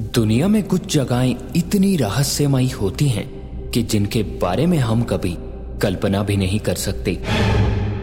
दुनिया में कुछ जगहें इतनी रहस्यमयी होती हैं कि जिनके बारे में हम कभी कल्पना भी नहीं कर सकते।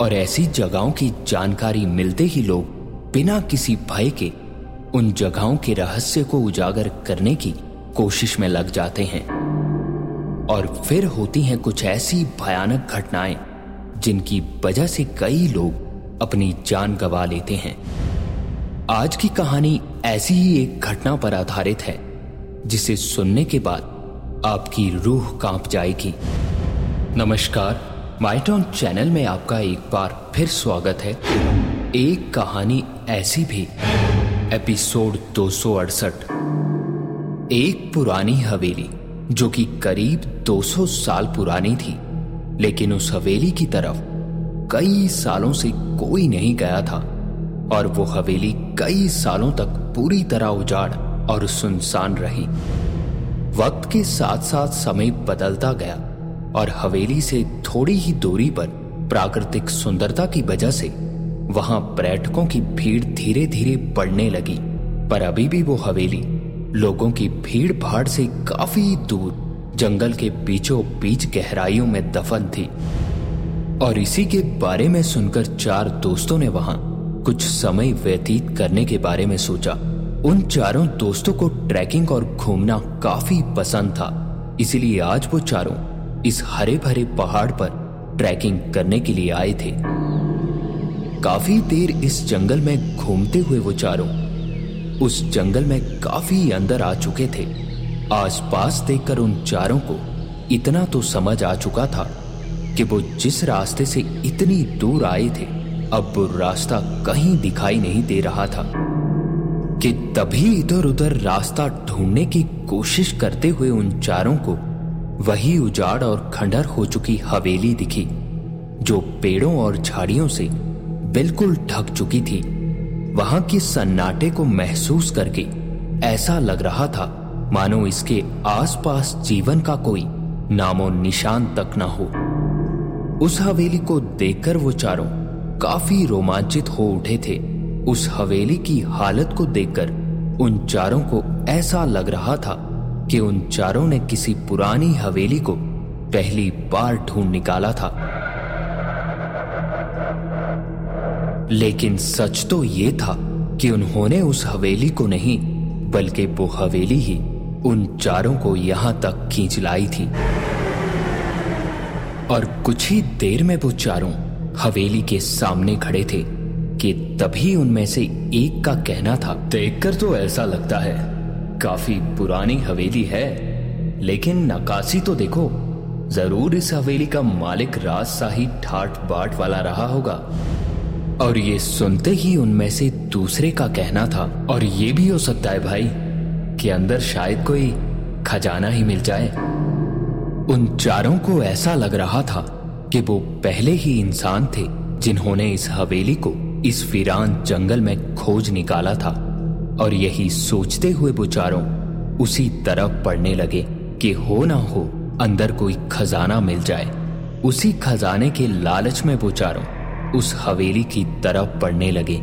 और ऐसी जगहों की जानकारी मिलते ही लोग बिना किसी भय के उन जगहों के रहस्य को उजागर करने की कोशिश में लग जाते हैं। और फिर होती हैं कुछ ऐसी भयानक घटनाएँ जिनकी वजह से कई लोग अपनी जान गंवा लेते हैं। आज की कहानी ऐसी ही एक घटना पर आधारित है, जिसे सुनने के बाद आपकी रूह काँप जाएगी। नमस्कार माइटॉन चैनल में आपका एक बार फिर स्वागत है। एक कहानी ऐसी भी, एपिसोड दो एक पुरानी हवेली, जो कि करीब 200 साल पुरानी थी, लेकिन उस हवेली की तरफ़ कई सालों से कोई नहीं गया था, और वो हवेली कई सालों तक पूरी तरह उजाड़ और सुनसान रही। वक्त के साथ साथ समय बदलता गया और हवेली से थोड़ी ही दूरी पर प्राकृतिक सुंदरता की वजह से वहाँ पर्यटकों की भीड़ धीरे धीरे बढ़ने लगी। पर अभी भी वो हवेली लोगों की भीड़ भाड़ से काफ़ी दूर, जंगल के बीचों बीच गहराइयों में दफन थी। और इसी के बारे में सुनकर चार दोस्तों ने वहाँ कुछ समय व्यतीत करने के बारे में सोचा। उन चारों दोस्तों को ट्रैकिंग और घूमना काफ़ी पसंद था, इसलिए आज वो चारों इस हरे भरे पहाड़ पर ट्रैकिंग करने के लिए आए थे। काफ़ी देर इस जंगल में घूमते हुए वो चारों उस जंगल में काफ़ी अंदर आ चुके थे। आसपास देखकर उन चारों को इतना तो समझ आ चुका था कि वो जिस रास्ते से इतनी दूर आए थे अब रास्ता कहीं दिखाई नहीं दे रहा था। कि तभी इधर उधर रास्ता ढूँढने की कोशिश करते हुए उन चारों को वही उजाड़ और खंडर हो चुकी हवेली दिखी, जो पेड़ों और झाड़ियों से बिल्कुल ढक चुकी थी। वहाँ की सन्नाटे को महसूस करके ऐसा लग रहा था, मानो इसके आसपास जीवन का कोई नामो निशान तक न हो। उस हवेली को देखकर वो चारों काफ़ी रोमांचित हो उठे थे। उस हवेली की हालत को देखकर उन चारों को ऐसा लग रहा था कि उन चारों ने किसी पुरानी हवेली को पहली बार ढूंढ निकाला था। लेकिन सच तो ये था कि उन्होंने उस हवेली को नहीं, बल्कि वो हवेली ही उन चारों को यहाँ तक खींच लाई थी। और कुछ ही देर में वो चारों हवेली के सामने खड़े थे कि तभी उनमें से एक का कहना था, देखकर तो ऐसा लगता है, काफ़ी पुरानी हवेली है, लेकिन नकाशी तो देखो, ज़रूर इस हवेली का मालिक राज शाही ठाट बाट वाला रहा होगा। और ये सुनते ही उनमें से दूसरे का कहना था, और ये भी हो सकता है भाई, कि अंदर शायद कोई खजाना ही मिल जाए। उन चारों को ऐसा लग रहा था कि वो पहले ही इंसान थे जिन्होंने इस हवेली को इस वीरान जंगल में खोज निकाला था। और यही सोचते हुए वो चारों उसी तरफ़ पड़ने लगे कि हो ना हो, अंदर कोई खजाना मिल जाए। उसी खजाने के लालच में वो चारों उस हवेली की तरफ़ पड़ने लगे।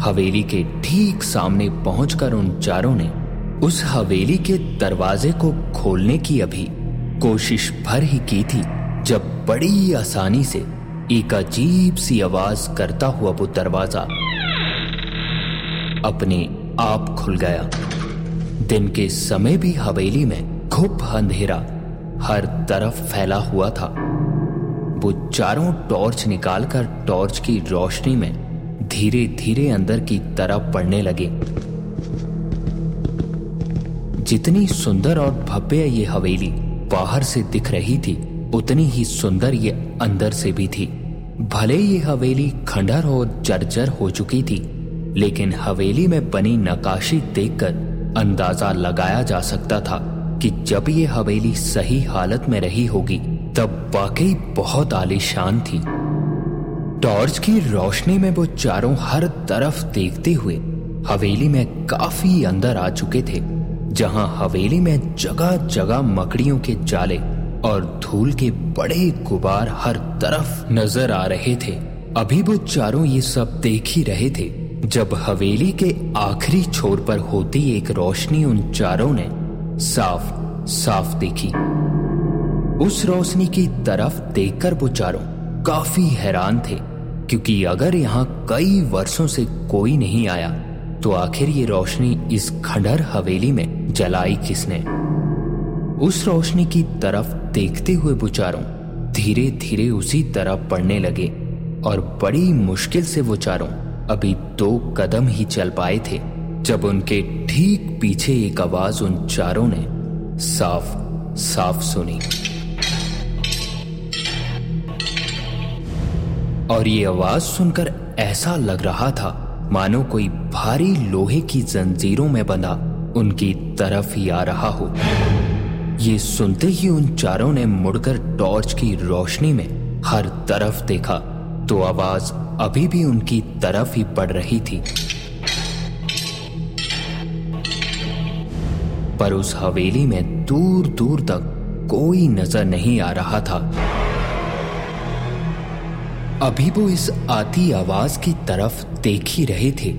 हवेली के ठीक सामने पहुंचकर उन चारों ने उस हवेली के दरवाजे को खोलने की अभी कोशिश भर ही की थी, जब बड़ी आसानी से एक अजीब सी आवाज़ करता हुआ वो दरवाज़ा अपने आप खुल गया। दिन के समय भी हवेली में खूब अंधेरा हर तरफ़ फैला हुआ था। वो चारों टॉर्च निकालकर टॉर्च की रोशनी में धीरे धीरे अंदर की तरफ़ पड़ने लगे। जितनी सुंदर और भव्य ये हवेली बाहर से दिख रही थी उतनी ही सुंदर ये अंदर से भी थी। भले ये हवेली खंडर और जर्जर हो चुकी थी, लेकिन हवेली में बनी नकाशी देखकर अंदाज़ा लगाया जा सकता था कि जब ये हवेली सही हालत में रही होगी, तब वाकई बहुत आलीशान थी। टॉर्च की रोशनी में वो चारों हर तरफ़ देखते हुए हवेली में काफ़ी अंदर आ चुके थे, जहाँ हवेली में जगह जगह मकड़ियों के जाले और धूल के बड़े गुबार हर तरफ़ नज़र आ रहे थे। अभी वो चारों ये सब देख ही रहे थे। जब हवेली के आखिरी छोर पर होती एक रोशनी उन चारों ने साफ़ साफ़ देखी। उस रोशनी की तरफ़ देखकर वो चारों काफ़ी हैरान थे, क्योंकि अगर यहाँ कई वर्षों से कोई नहीं आया तो आखिर ये रोशनी इस खंडर हवेली में जलाई किसने? उस रोशनी की तरफ़ देखते हुए वो चारों धीरे धीरे उसी तरह पड़ने लगे और बड़ी मुश्किल से वो चारों अभी दो कदम ही चल पाए थे, जब उनके ठीक पीछे एक आवाज़ उन चारों ने साफ़ साफ़ सुनी। और ये आवाज़ सुनकर ऐसा लग रहा था, मानो कोई भारी लोहे की जंजीरों में बंधा उनकी तरफ़ ही आ रहा हो। ये सुनते ही उन चारों ने मुड़कर टॉर्च की रोशनी में हर तरफ़ देखा तो आवाज़ अभी भी उनकी तरफ़ ही पड़ रही थी। पर उस हवेली में दूर दूर तक कोई नज़र नहीं आ रहा था। अभी वो इस आती आवाज़ की तरफ़ देख ही रहे थे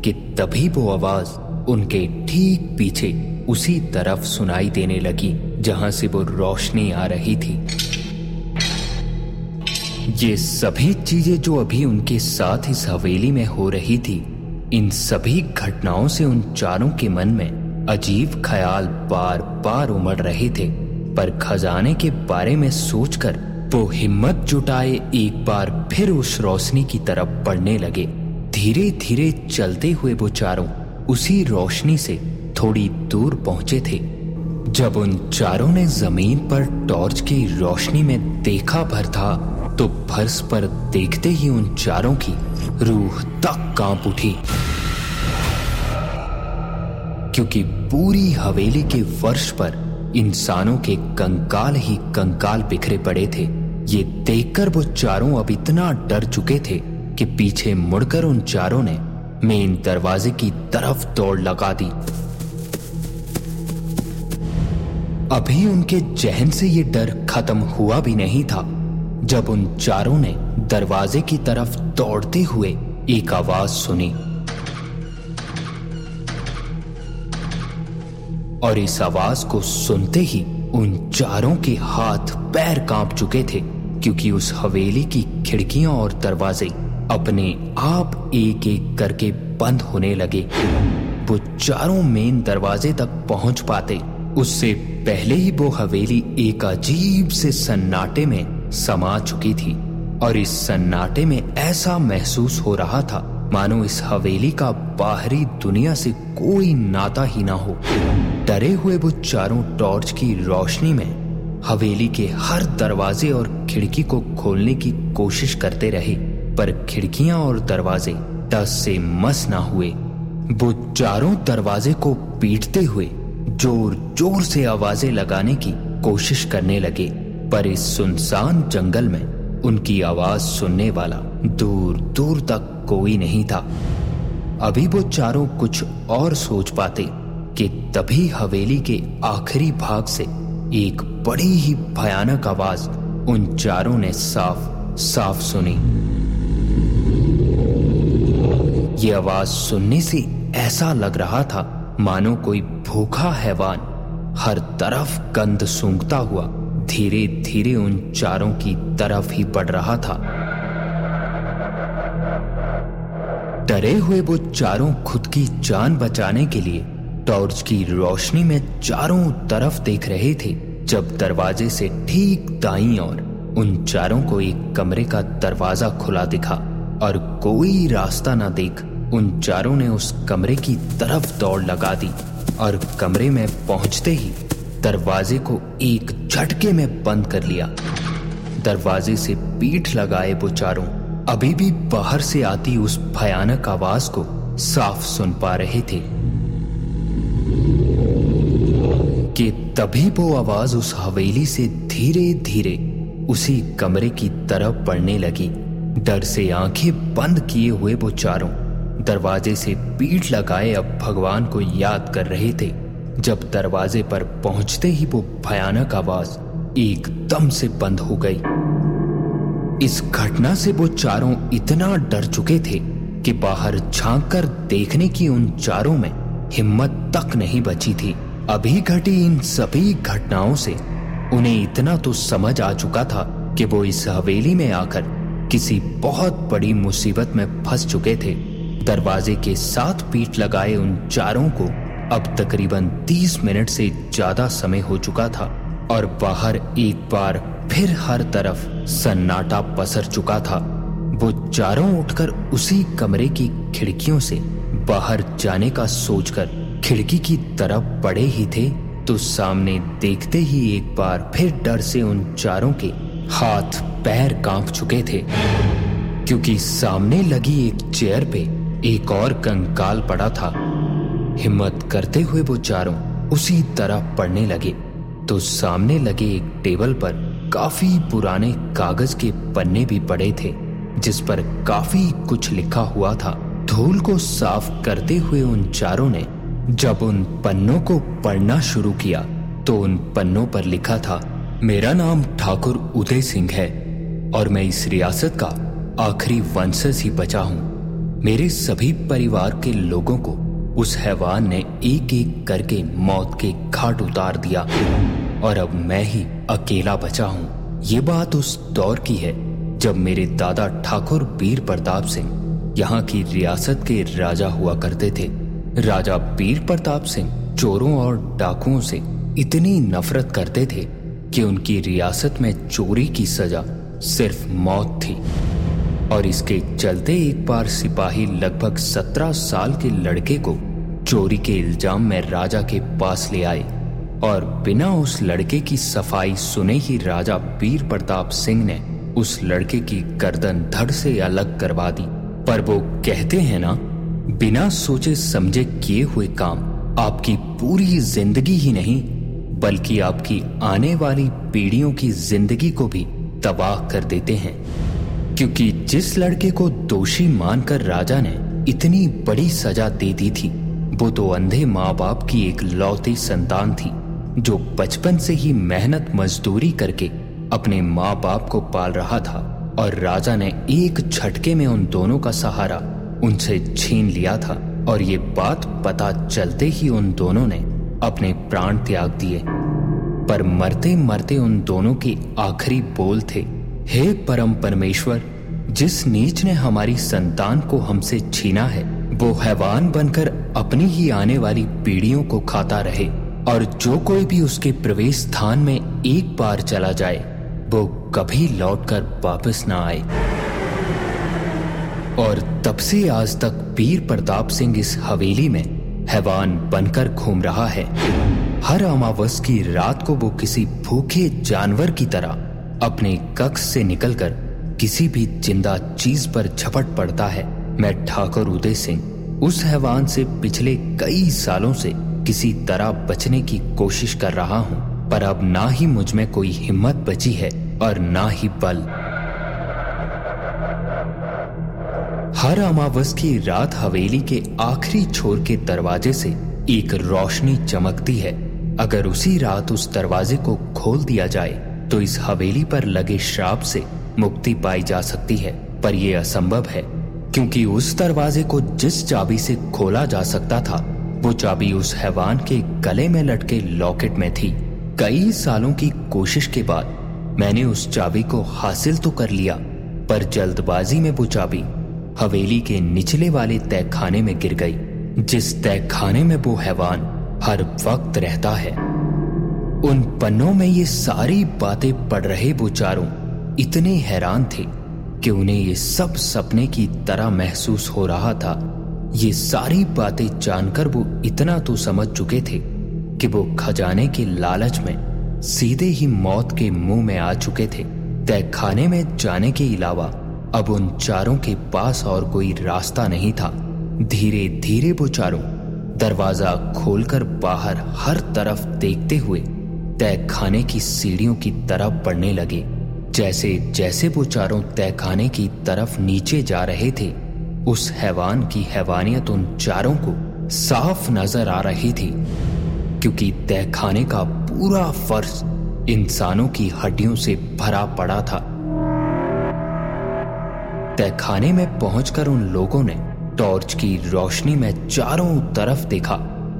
कि तभी वो आवाज़ उनके ठीक पीछे उसी तरफ़ सुनाई देने लगी, जहाँ से वो रोशनी आ रही थी। ये सभी चीज़ें जो अभी उनके साथ इस हवेली में हो रही थी, इन सभी घटनाओं से उन चारों के मन में अजीब ख्याल बार बार उमड़ रहे थे। पर खजाने के बारे में सोचकर वो हिम्मत जुटाए एक बार फिर उस रोशनी की तरफ़ बढ़ने लगे। धीरे धीरे चलते हुए वो चारों उसी रोशनी से थोड़ी दूर पहुँचे थे, जब उन चारों ने ज़मीन पर टॉर्च की रोशनी में देखा भर था तो फर्श पर देखते ही उन चारों की रूह तक काँप उठी। क्योंकि पूरी हवेली के फर्श पर इंसानों के कंकाल ही कंकाल बिखरे पड़े थे। ये देखकर वो चारों अब इतना डर चुके थे कि पीछे मुड़कर उन चारों ने मेन दरवाजे की तरफ़ दौड़ लगा दी। अभी उनके जहन से ये डर खत्म हुआ भी नहीं था, जब उन चारों ने दरवाजे की तरफ़ दौड़ते हुए एक आवाज़ सुनी। और इस आवाज़ को सुनते ही उन चारों के हाथ पैर काँप चुके थे, क्योंकि उस हवेली की खिड़कियाँ और दरवाजे अपने आप एक एक करके बंद होने लगे। वो चारों मेन दरवाजे तक पहुँच पाते, उससे पहले ही वो हवेली एक अजीब से सन्नाटे में समा चुकी थी और इस सन्नाटे में ऐसा महसूस हो रहा था, मानो इस हवेली का बाहरी दुनिया से कोई नाता ही ना हो। डरे हुए वो चारों टॉर्च की रोशनी में हवेली के हर दरवाजे और खिड़की को खोलने की कोशिश करते रहे, पर खिड़कियाँ और दरवाजे दस से मस ना हुए। वो चारों दरवाजे को पीटते हुए ज़ोर ज़ोर से आवाज़ें लगाने की कोशिश करने लगे, पर इस सुनसान जंगल में उनकी आवाज़ सुनने वाला दूर दूर तक कोई नहीं था। अभी वो चारों कुछ और सोच पाते कि तभी हवेली के आखिरी भाग से एक बड़ी ही भयानक आवाज़ उन चारों ने साफ़ साफ़ सुनी। ये आवाज़ सुनने से ऐसा लग रहा था मानो कोई भूखा हैवान हर तरफ़ गंध सूंघता हुआ धीरे धीरे उन चारों की तरफ़ ही बढ़ रहा था। डरे हुए वो चारों खुद की जान बचाने के लिए टॉर्च की रोशनी में चारों तरफ़ देख रहे थे, जब दरवाजे से ठीक दाई और उन चारों को एक कमरे का दरवाज़ा खुला दिखा और कोई रास्ता ना देख उन चारों ने उस कमरे की तरफ़ दौड़ लगा दी और कमरे में पहुँचते ही दरवाजे को एक झटके में बंद कर लिया। दरवाजे से पीठ लगाए वो चारों अभी भी बाहर से आती उस भयानक आवाज़ को साफ़ सुन पा रहे थे। कि तभी वो आवाज़ उस हवेली से धीरे धीरे उसी कमरे की तरफ़ बढ़ने लगी। डर से आँखें बंद किए हुए वो चारों दरवाजे से पीठ लगाए अब भगवान को याद कर रहे थे। जब दरवाजे पर पहुँचते ही वो भयानक आवाज़ एकदम से बंद हो गई। इस घटना से वो चारों इतना डर चुके थे कि बाहर झाँक कर देखने की उन चारों में हिम्मत तक नहीं बची थी। अभी घटी इन सभी घटनाओं से उन्हें इतना तो समझ आ चुका था कि वो इस हवेली में आकर किसी बहुत बड़ी मुसीबत में फंस चुके थे। दरवाजे के साथ पीठ लगाए उन चारों को अब तकरीबन तीस मिनट से ज़्यादा समय हो चुका था और बाहर एक बार फिर हर तरफ़ सन्नाटा पसर चुका था। वो चारों उठकर उसी कमरे की खिड़कियों से बाहर जाने का सोचकर खिड़की की तरफ़ बढ़े ही थे तो सामने देखते ही एक बार फिर डर से उन चारों के हाथ पैर काँप चुके थे, क्योंकि सामने लगी एक चेयर पे एक और कंकाल पड़ा था। हिम्मत करते हुए वो चारों उसी तरह पड़ने लगे। तो सामने लगे एक टेबल पर काफ़ी पुराने कागज़ के पन्ने भी पड़े थे, जिस पर काफ़ी कुछ लिखा हुआ था। धूल को साफ़ करते हुए उन चारों ने जब उन पन्नों को पढ़ना शुरू किया तो उन पन्नों पर लिखा था, मेरा नाम ठाकुर उदय सिंह है और मैं इस रियासत का आखिरी वंशज ही बचा हूँ। मेरे सभी परिवार के लोगों को उस हैवान ने एक एक करके मौत के घाट उतार दिया। और अब मैं ही अकेला बचा हूँ। ये बात उस दौर की है, जब मेरे दादा ठाकुर वीर प्रताप सिंह यहाँ की रियासत के राजा हुआ करते थे। राजा वीर प्रताप सिंह चोरों और डाकुओं से इतनी नफरत करते थे कि उनकी रियासत में चोरी की सजा सिर्फ़ मौत थी। और इसके चलते एक बार सिपाही लगभग सत्रह साल के लड़के को चोरी के इल्ज़ाम में राजा के पास ले आए और बिना उस लड़के की सफ़ाई सुने ही राजा वीर प्रताप सिंह ने उस लड़के की गर्दन धड़ से अलग करवा दी। पर वो कहते हैं ना, बिना सोचे समझे किए हुए काम आपकी पूरी ज़िंदगी ही नहीं, बल्कि आपकी आने वाली पीढ़ियों की ज़िंदगी को भी तबाह कर देते हैं। क्योंकि जिस लड़के को दोषी मानकर राजा ने इतनी बड़ी सजा दे दी थी, वो तो अंधे माँ बाप की एक लौती संतान थी, जो बचपन से ही मेहनत मजदूरी करके अपने माँ बाप को पाल रहा था और राजा ने एक झटके में उन दोनों का सहारा उनसे छीन लिया था और ये बात पता चलते ही उन दोनों ने अपने प्राण त्याग दिए। पर मरते मरते उन दोनों के आखिरी बोल थे हे परम परमेश्वर, जिस नीच ने हमारी संतान को हमसे छीना है, वो हैवान बनकर अपनी ही आने वाली पीढ़ियों को खाता रहे, और जो कोई भी उसके प्रवेश स्थान में एक बार चला जाए, वो कभी लौटकर वापस ना आए। और तब से आज तक पीर प्रताप सिंह इस हवेली में हैवान बनकर घूम रहा है। हर अमावस की रात को वो किसी भूखे जानवर की तरह अपने कक्ष से निकलकर किसी भी ज़िंदा चीज़ पर झपट पड़ता है। मैं ठाकुर उदय सिंह, उस हैवान से पिछले कई सालों से किसी तरह बचने की कोशिश कर रहा हूँ, पर अब ना ही मुझमें कोई हिम्मत बची है और ना ही बल। हर अमावस की रात हवेली के आखिरी छोर के दरवाजे से एक रोशनी चमकती है। अगर उसी रात उस दरवाजे को खोल दिया जाए तो इस हवेली पर लगे श्राप से मुक्ति पाई जा सकती है, पर यह असंभव है, क्योंकि उस दरवाजे को जिस चाबी से खोला जा सकता था, वो चाबी उस हैवान के गले में लटके लॉकेट में थी। कई सालों की कोशिश के बाद मैंने उस चाबी को हासिल तो कर लिया, पर जल्दबाजी में वो चाबी हवेली के निचले वाले तहखाने में गिर गई, जिस तहखाने में वो हैवान हर वक्त रहता है। उन पन्नों में ये सारी बातें पढ़ रहे वो चारों इतने हैरान थे कि उन्हें ये सब सपने की तरह महसूस हो रहा था। ये सारी बातें जानकर वो इतना तो समझ चुके थे कि वो खजाने के लालच में सीधे ही मौत के मुँह में आ चुके थे। तय खाने में जाने के अलावा अब उन चारों के पास और कोई रास्ता नहीं था। धीरे धीरे वो चारों दरवाज़ा खोलकर बाहर हर तरफ़ देखते हुए तय खाने की सीढ़ियों की तरफ़ बढ़ने लगे। जैसे जैसे वो चारों तय खाने की तरफ़ नीचे जा रहे थे, उस हैवान की हैवानियत उन चारों को साफ़ नज़र आ रही थी। क्योंकि तय खाने का पूरा फर्श इंसानों की हड्डियों से भरा पड़ा था। तहखाने में पहुंचकर उन लोगों ने टॉर्च की रोशनी में चारों तरफ़ देखा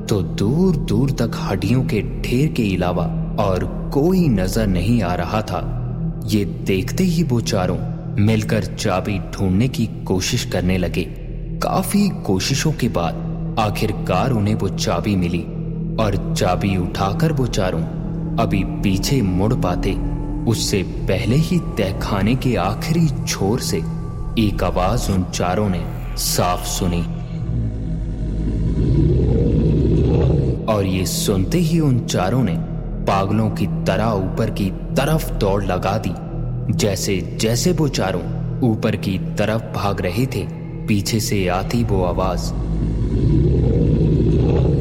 तो दूर दूर तक हड्डियों के ढेर के अलावा और कोई नज़र नहीं आ रहा था। ये देखते ही वो चारों मिलकर चाबी ढूँढने की कोशिश करने लगे। काफ़ी कोशिशों के बाद आखिरकार उन्हें वो चाबी मिली और चाबी उठाकर वो चारों अभी पीछे मुड़ पाते। उससे पहले ही तहखाने के आखिरी छोर से एक आवाज़ उन चारों ने साफ़ सुनी। और ये सुनते ही उन चारों ने पागलों की तरह ऊपर की तरफ़ दौड़ लगा दी। जैसे जैसे वो चारों ऊपर की तरफ़ भाग रहे थे, पीछे से आती वो आवाज़।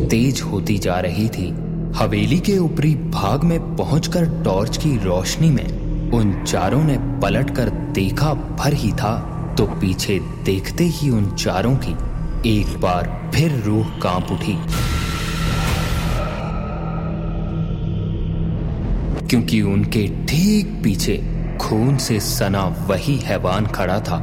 तेज होती जा रही थी। हवेली के ऊपरी भाग में पहुंचकर टॉर्च की रोशनी में उन चारों ने पलटकर देखा भर ही था। तो पीछे देखते ही उन चारों की एक बार फिर रूह काँप उठी। क्योंकि उनके ठीक पीछे खून से सना वही हैवान खड़ा था।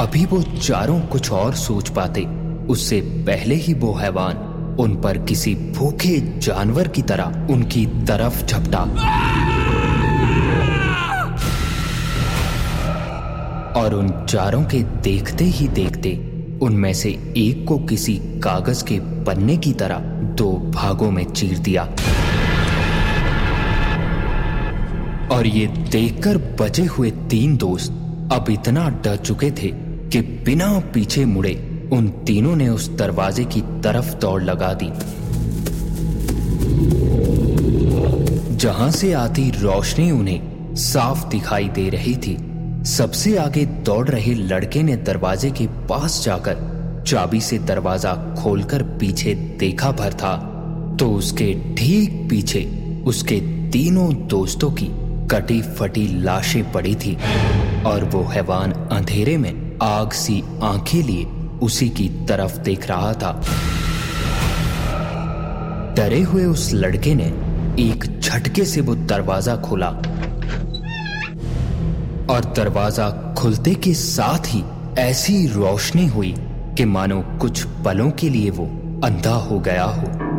अभी वो चारों कुछ और सोच पाते। उससे पहले ही वो हैवान उन पर किसी भूखे जानवर की तरह उनकी तरफ़ झपटा। और उन चारों के देखते ही देखते उनमें से एक को किसी कागज़ के पन्ने की तरह दो भागों में चीर दिया। और ये देखकर बचे हुए तीन दोस्त अब इतना डर चुके थे कि बिना पीछे मुड़े उन तीनों ने उस दरवाजे की तरफ़ दौड़ लगा दी। जहाँ से आती रोशनी उन्हें साफ़ दिखाई दे रही थी, सबसे आगे दौड़ रहे लड़के ने दरवाजे के पास जाकर चाबी से दरवाज़ा खोलकर पीछे देखा भर था। तो उसके ठीक पीछे उसके तीनों दोस्तों की कटी फटी लाशें पड़ी थी और वो हैवान अंधेरे में आग सी आँखें लिए उसी की तरफ़ देख रहा था। डरे हुए उस लड़के ने एक झटके से वो दरवाज़ा खोला और दरवाज़ा खुलते के साथ ही ऐसी रोशनी हुई कि मानो कुछ पलों के लिए वो अंधा हो गया हो।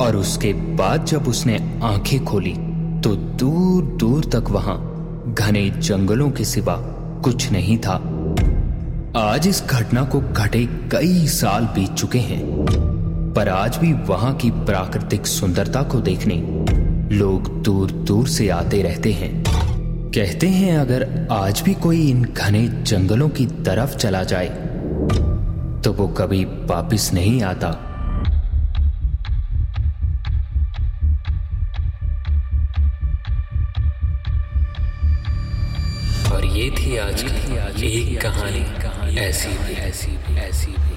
और उसके बाद जब उसने आँखें खोली तो दूर दूर तक वहाँ घने जंगलों के सिवा कुछ नहीं था। आज इस घटना को घटे कई साल बीत चुके हैं, पर आज भी वहाँ की प्राकृतिक सुंदरता को देखने लोग दूर दूर से आते रहते हैं। कहते हैं अगर आज भी कोई इन घने जंगलों की तरफ़ चला जाए तो वो कभी वापिस नहीं आता। आज की एक कहानी ऐसी ऐसी ऐसी